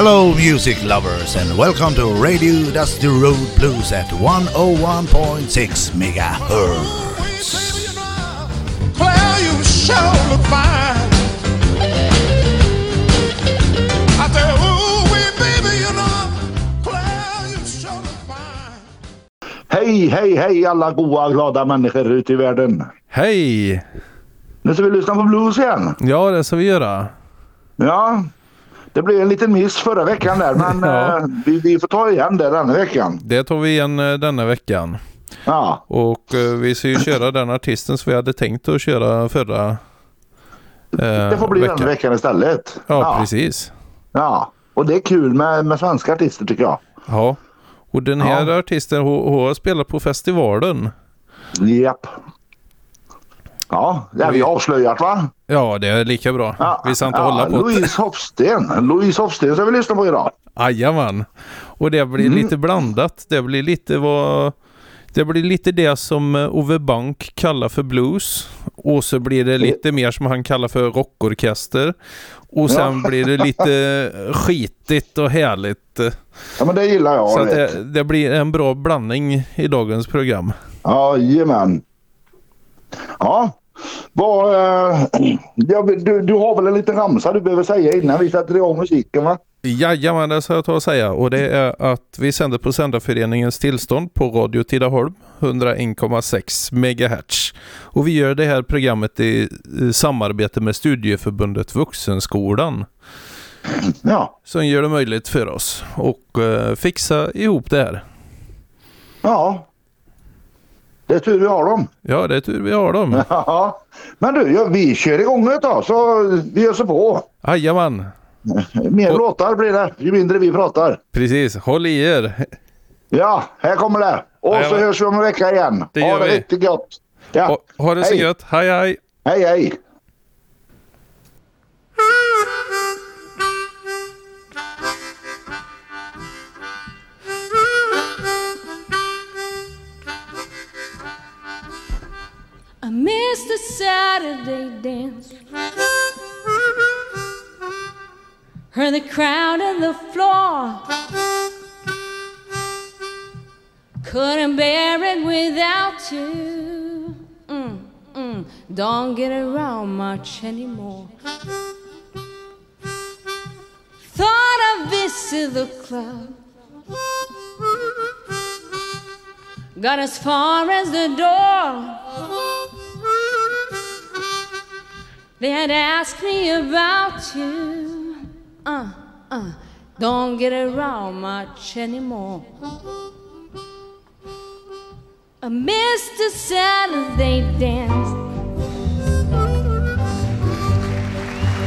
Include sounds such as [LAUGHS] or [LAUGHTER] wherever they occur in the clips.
Hello, music lovers, and welcome to Radio Dusty Road Blues at 101.6 megahertz. Claire, you sure look fine. I say, ooh, wee, baby, you know, Claire, you sure look fine. Hej, hej, hej alla goa glada människor ute i världen. Hej! Nu ska vi lyssna på blues igen. Ja, det ska vi göra. Ja, det blev en liten miss förra veckan där men [LAUGHS] Ja. eh, vi, vi får ta igen det denna veckan. Det tar vi igen eh, denna veckan. Ja, Och eh, vi ska ju köra den artisten som vi hade tänkt att köra förra eh, det får bli veckan. denna veckan istället. Ja, precis. Ja, och det är kul med, med svenska artister tycker jag. Ja. Och den här Ja. artisten hon, hon har spelat på festivalen. Japp. Ja, det har vi avslöjat va? Ja, det är lika bra. Ja, vi ska inte ja, hålla på. Louise Hofsten. Louise Hofsten ska vi lyssna på idag. Jajamän. Och det blir Mm. lite blandat. Det blir lite vad... Det blir lite det som eh, Ove Bank kallar för blues. Och så blir det lite mer som han kallar för rockorkester. Och sen blir det lite [LAUGHS] skitigt och härligt. Ja men det gillar jag. Så det, det blir en bra blandning i dagens program. Jajamän. Ja. Vad, eh, ja, du, du har väl en liten ramsa du behöver säga innan vi sätter igång musiken va? Jajamän, det ska jag ta och säga. Och det är att vi sänder på Sändarföreningens tillstånd på Radio Tidaholm 101,6 MHz. Och vi gör det här programmet i i samarbete med Studieförbundet Vuxenskolan. Ja. Som gör det möjligt för oss att eh, fixa ihop det här. Ja. Det är tur vi har dem. Ja, det är tur vi har dem. [LAUGHS] Ja. Men du, ja, vi kör igång nu då så vi gör så på. Jajamän, Mer Och- låtar blir det ju mindre vi pratar. precis. Håll i er. [LAUGHS] Ja, här kommer det. Och så Jajamän. hörs vi om en vecka igen. Det ha gör det vi. riktigt gott. Ja. Ha, ha det så Hej. gött. Hej hej! Hej hej. I missed the Saturday dance. Heard the crowd on the floor. Couldn't bear it without you. Mm, mm, don't get around much anymore. Thought I visit the club. Got as far as the door. They had asked me about you. Uh, uh, don't get around much anymore. I missed the Saturday dance.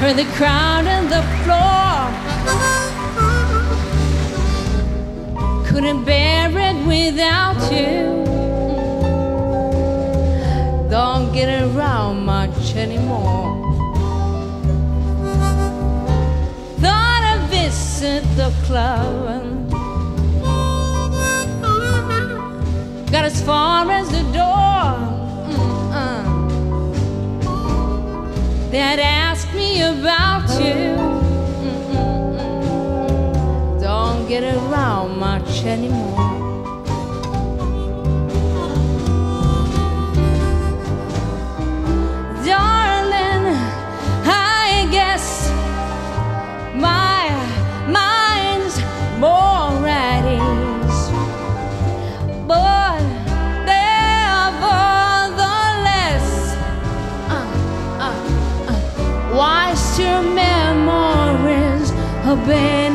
Heard the crowd on the floor. Couldn't bear it without you. Don't get around much anymore. Thought I visit the club and got as far as the door. Asked me about you. Mm-mm-mm. Don't get around much anymore. volver.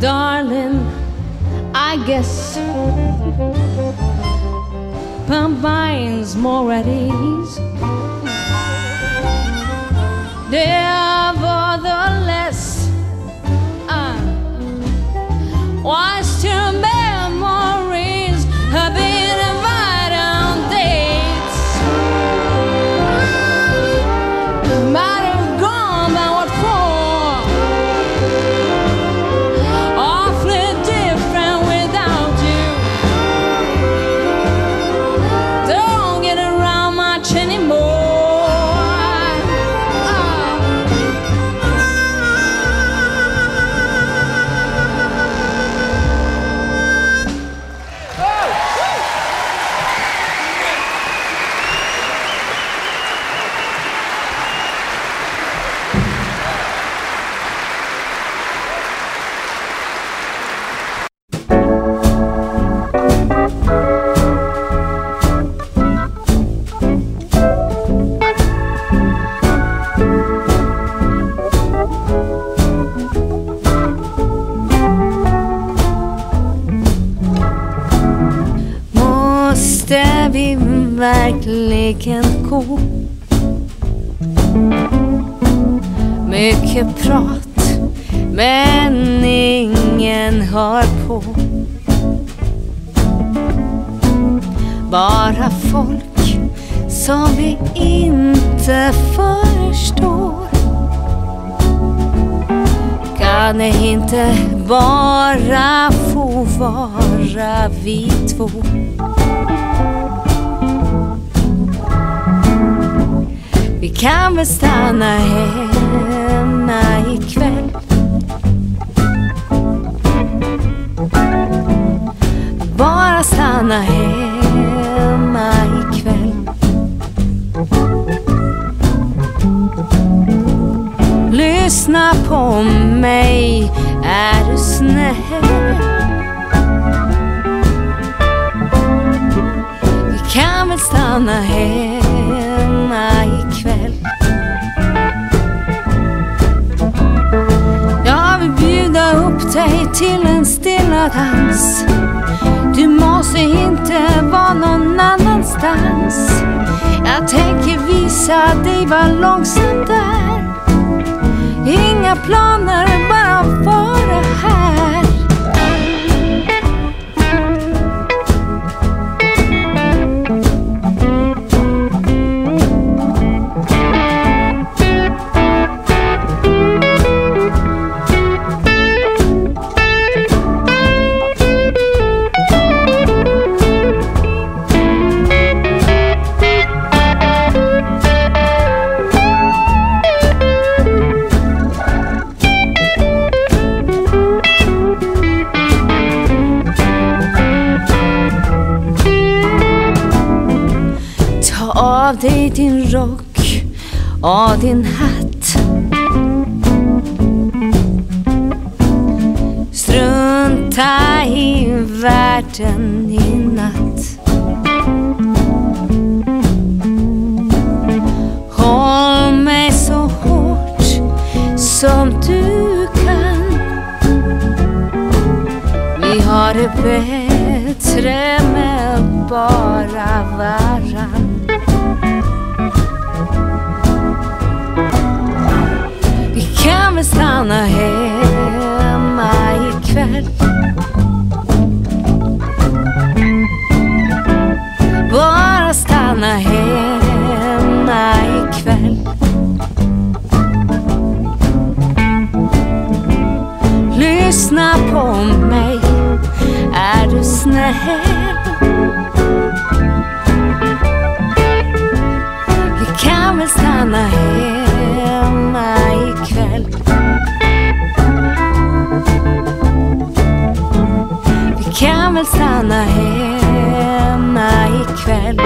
Darling, I guess mind's more at ease. Kan det inte bara få vara vi två? Vi kan väl stanna hemma ikväll Bara stanna hemma Lyssna på mig, är du snäll? Vi kan väl stanna hemma ikväll? Jag vill bjuda upp dig till en stilla dans. Du måste inte vara någon annanstans. Jag tänker visa dig vad långsamt är Inga planer, bara fart och din hatt. Strunta i världen i väl stanna hemma ikväll.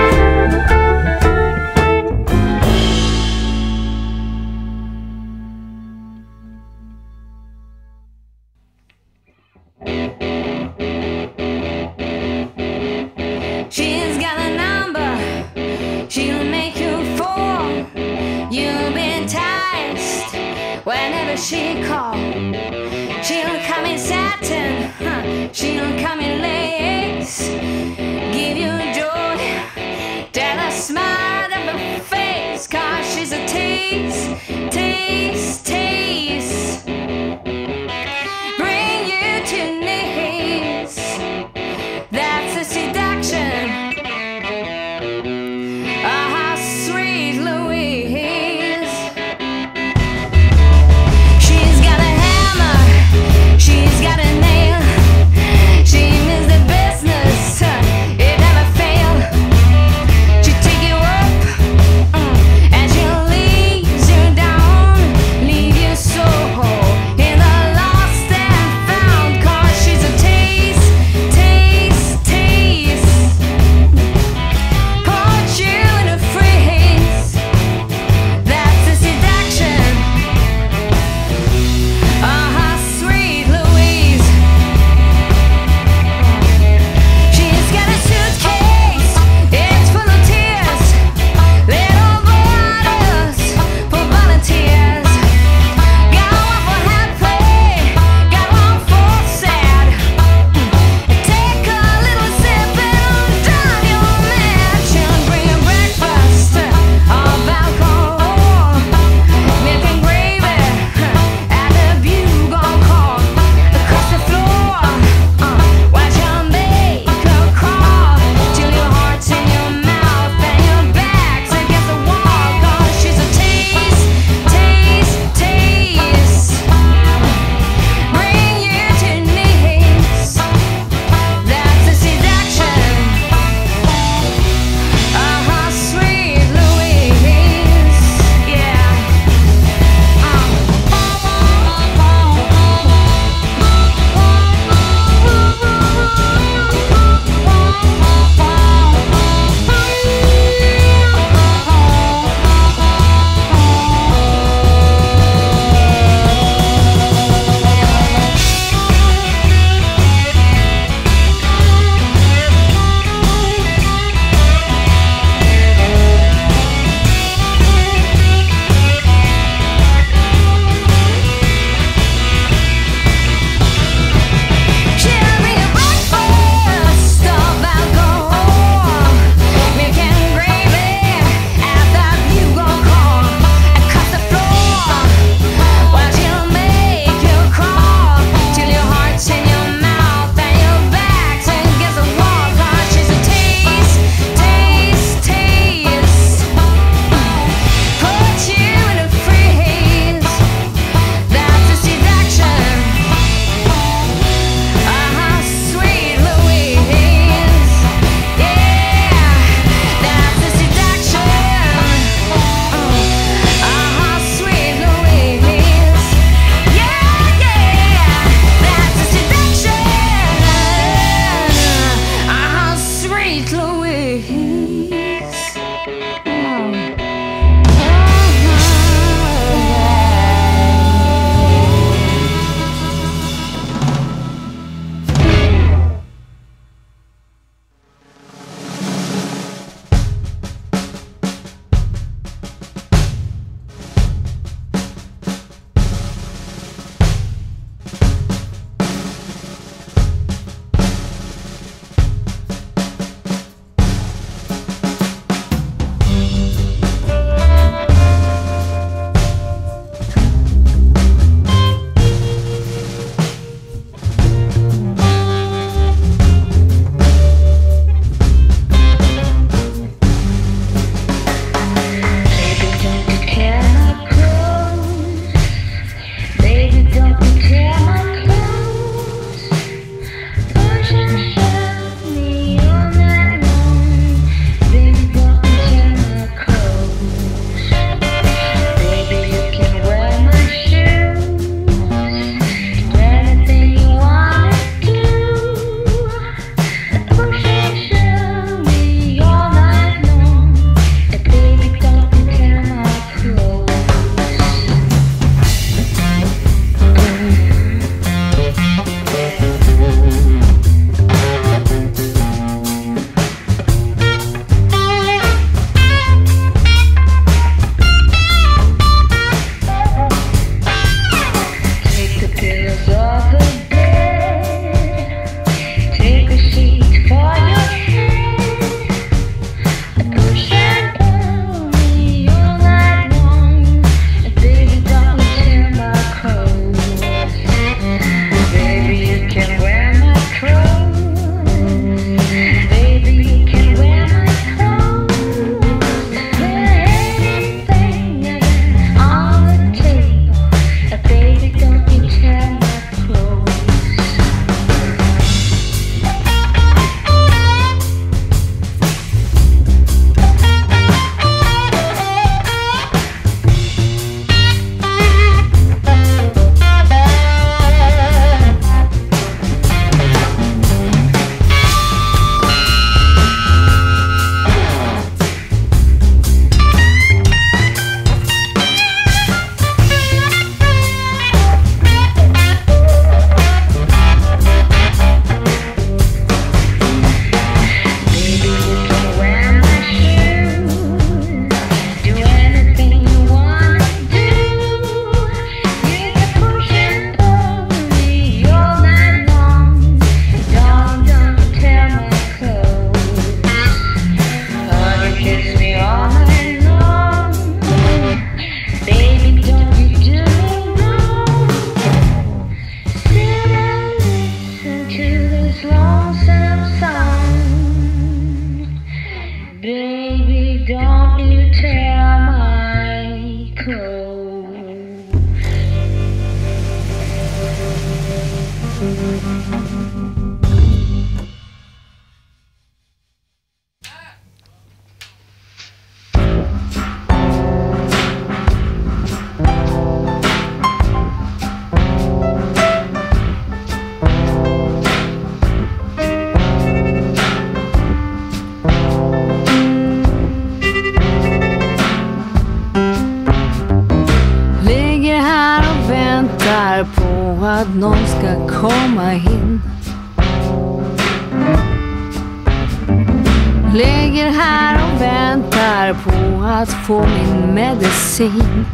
Medicin.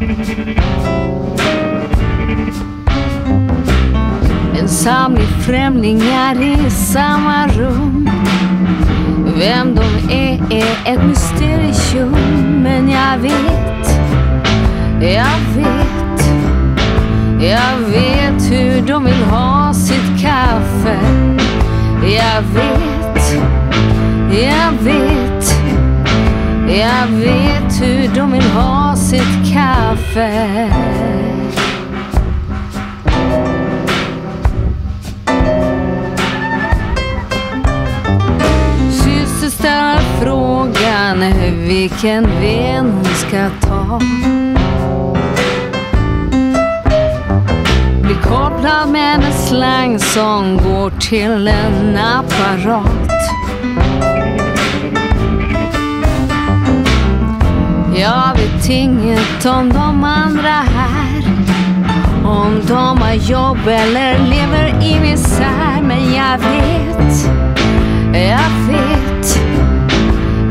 En samling främlingar i samma rum. Vem de är är ett mysterium, men jag vet, jag vet, jag vet hur de vill ha sitt kaffe. Jag vet, jag vet, jag vet hur de vill ha sitt kaffe. Syster ställer frågan vilken ven hon ska ta. Blir kopplad med en slang som går till en apparat. Jag vet inget om de andra här. Om de har jobb eller lever i misär. Men jag vet, jag vet,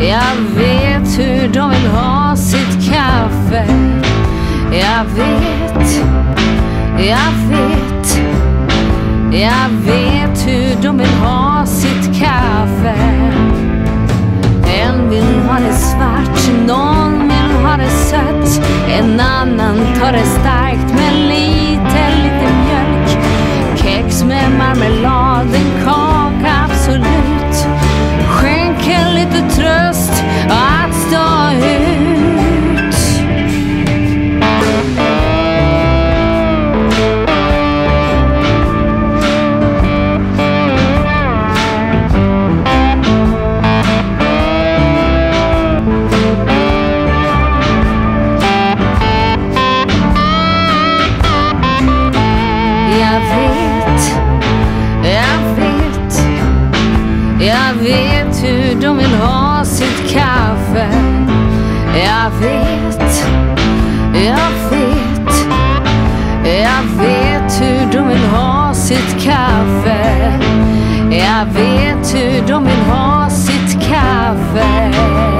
jag vet hur de vill ha sitt kaffe. Jag vet, jag vet, jag vet hur de vill ha sitt kaffe. Sitt kaffe. Jag vet hur de vill ha sitt kaffe.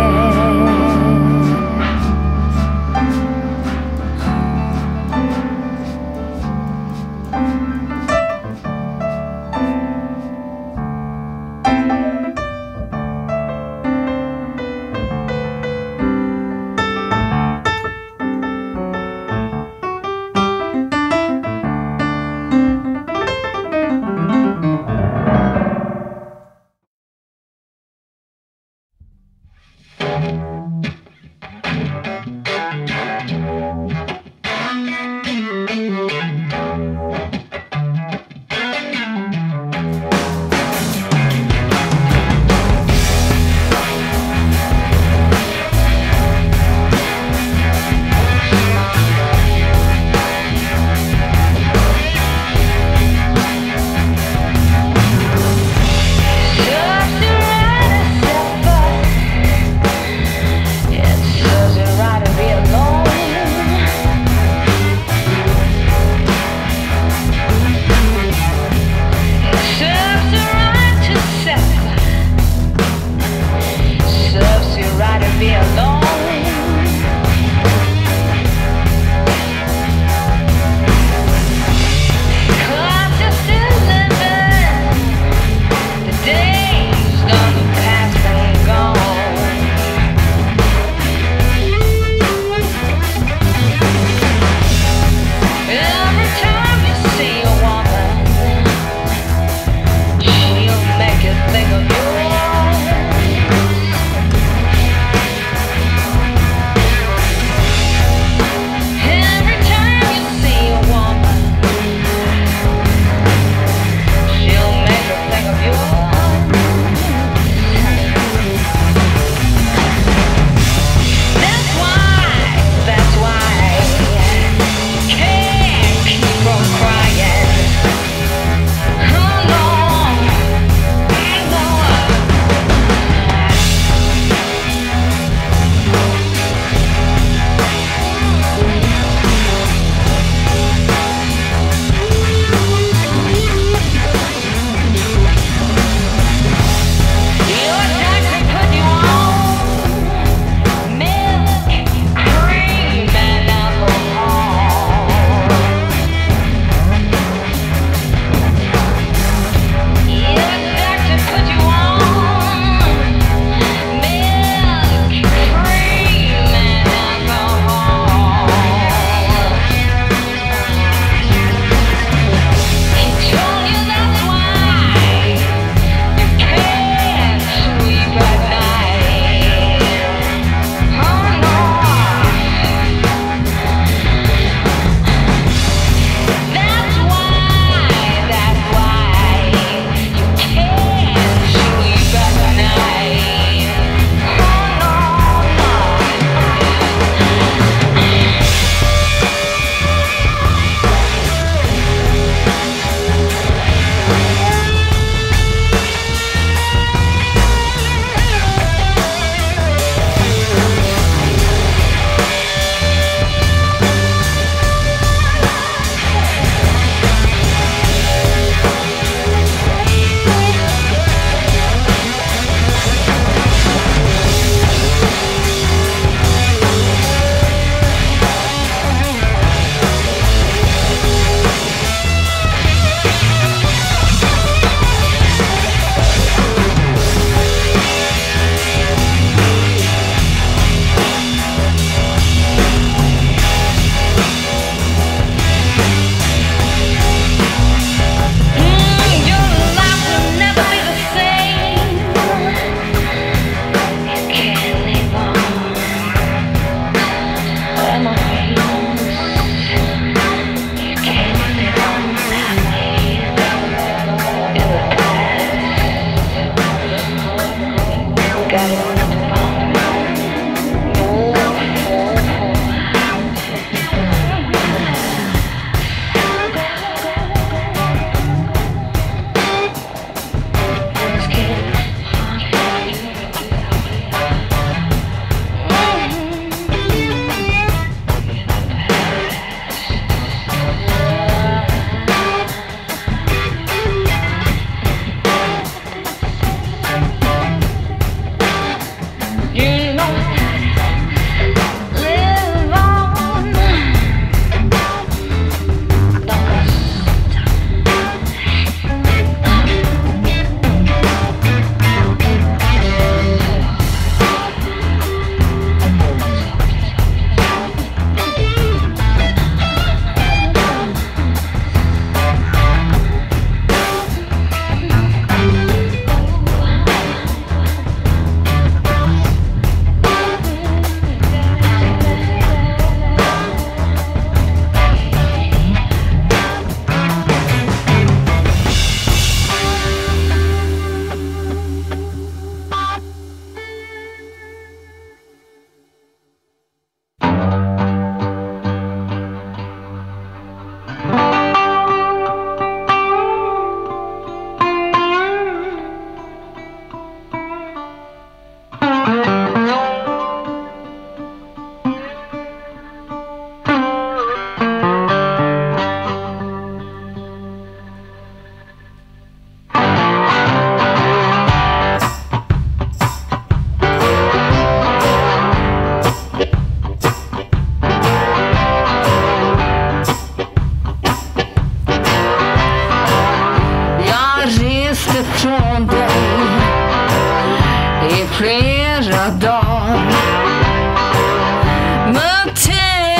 mötte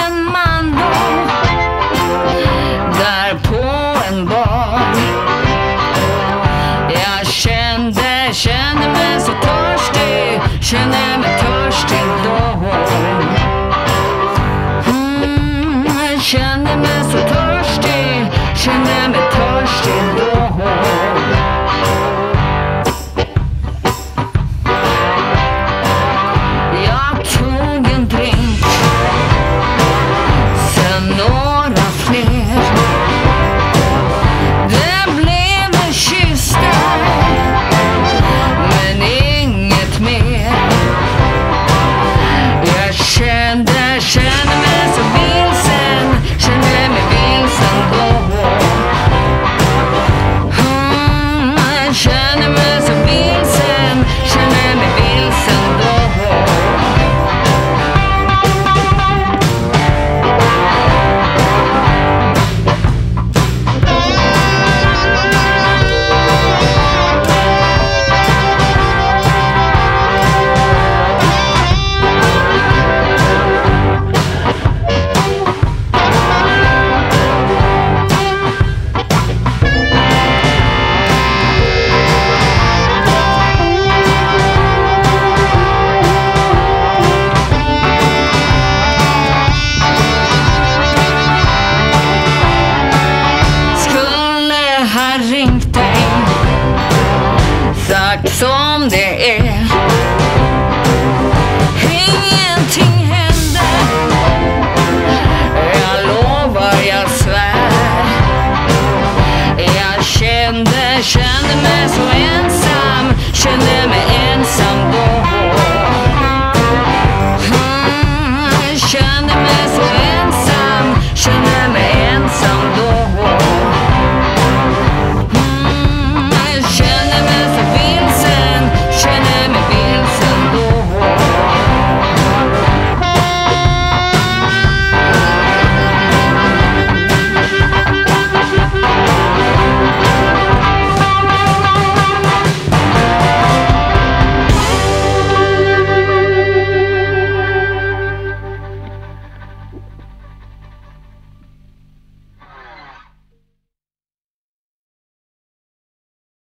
en man där på en bar. Jag kände, kände mig så törstig, kände mig törstig då.